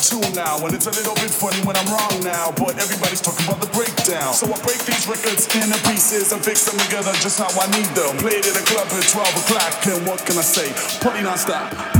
tune now, and it's a little bit funny when I'm wrong now. But everybody's talking about the breakdown, so I break these records into pieces and fix them together just how I need them. Played at a club at 12 o'clock, and what can I say? Party non-stop.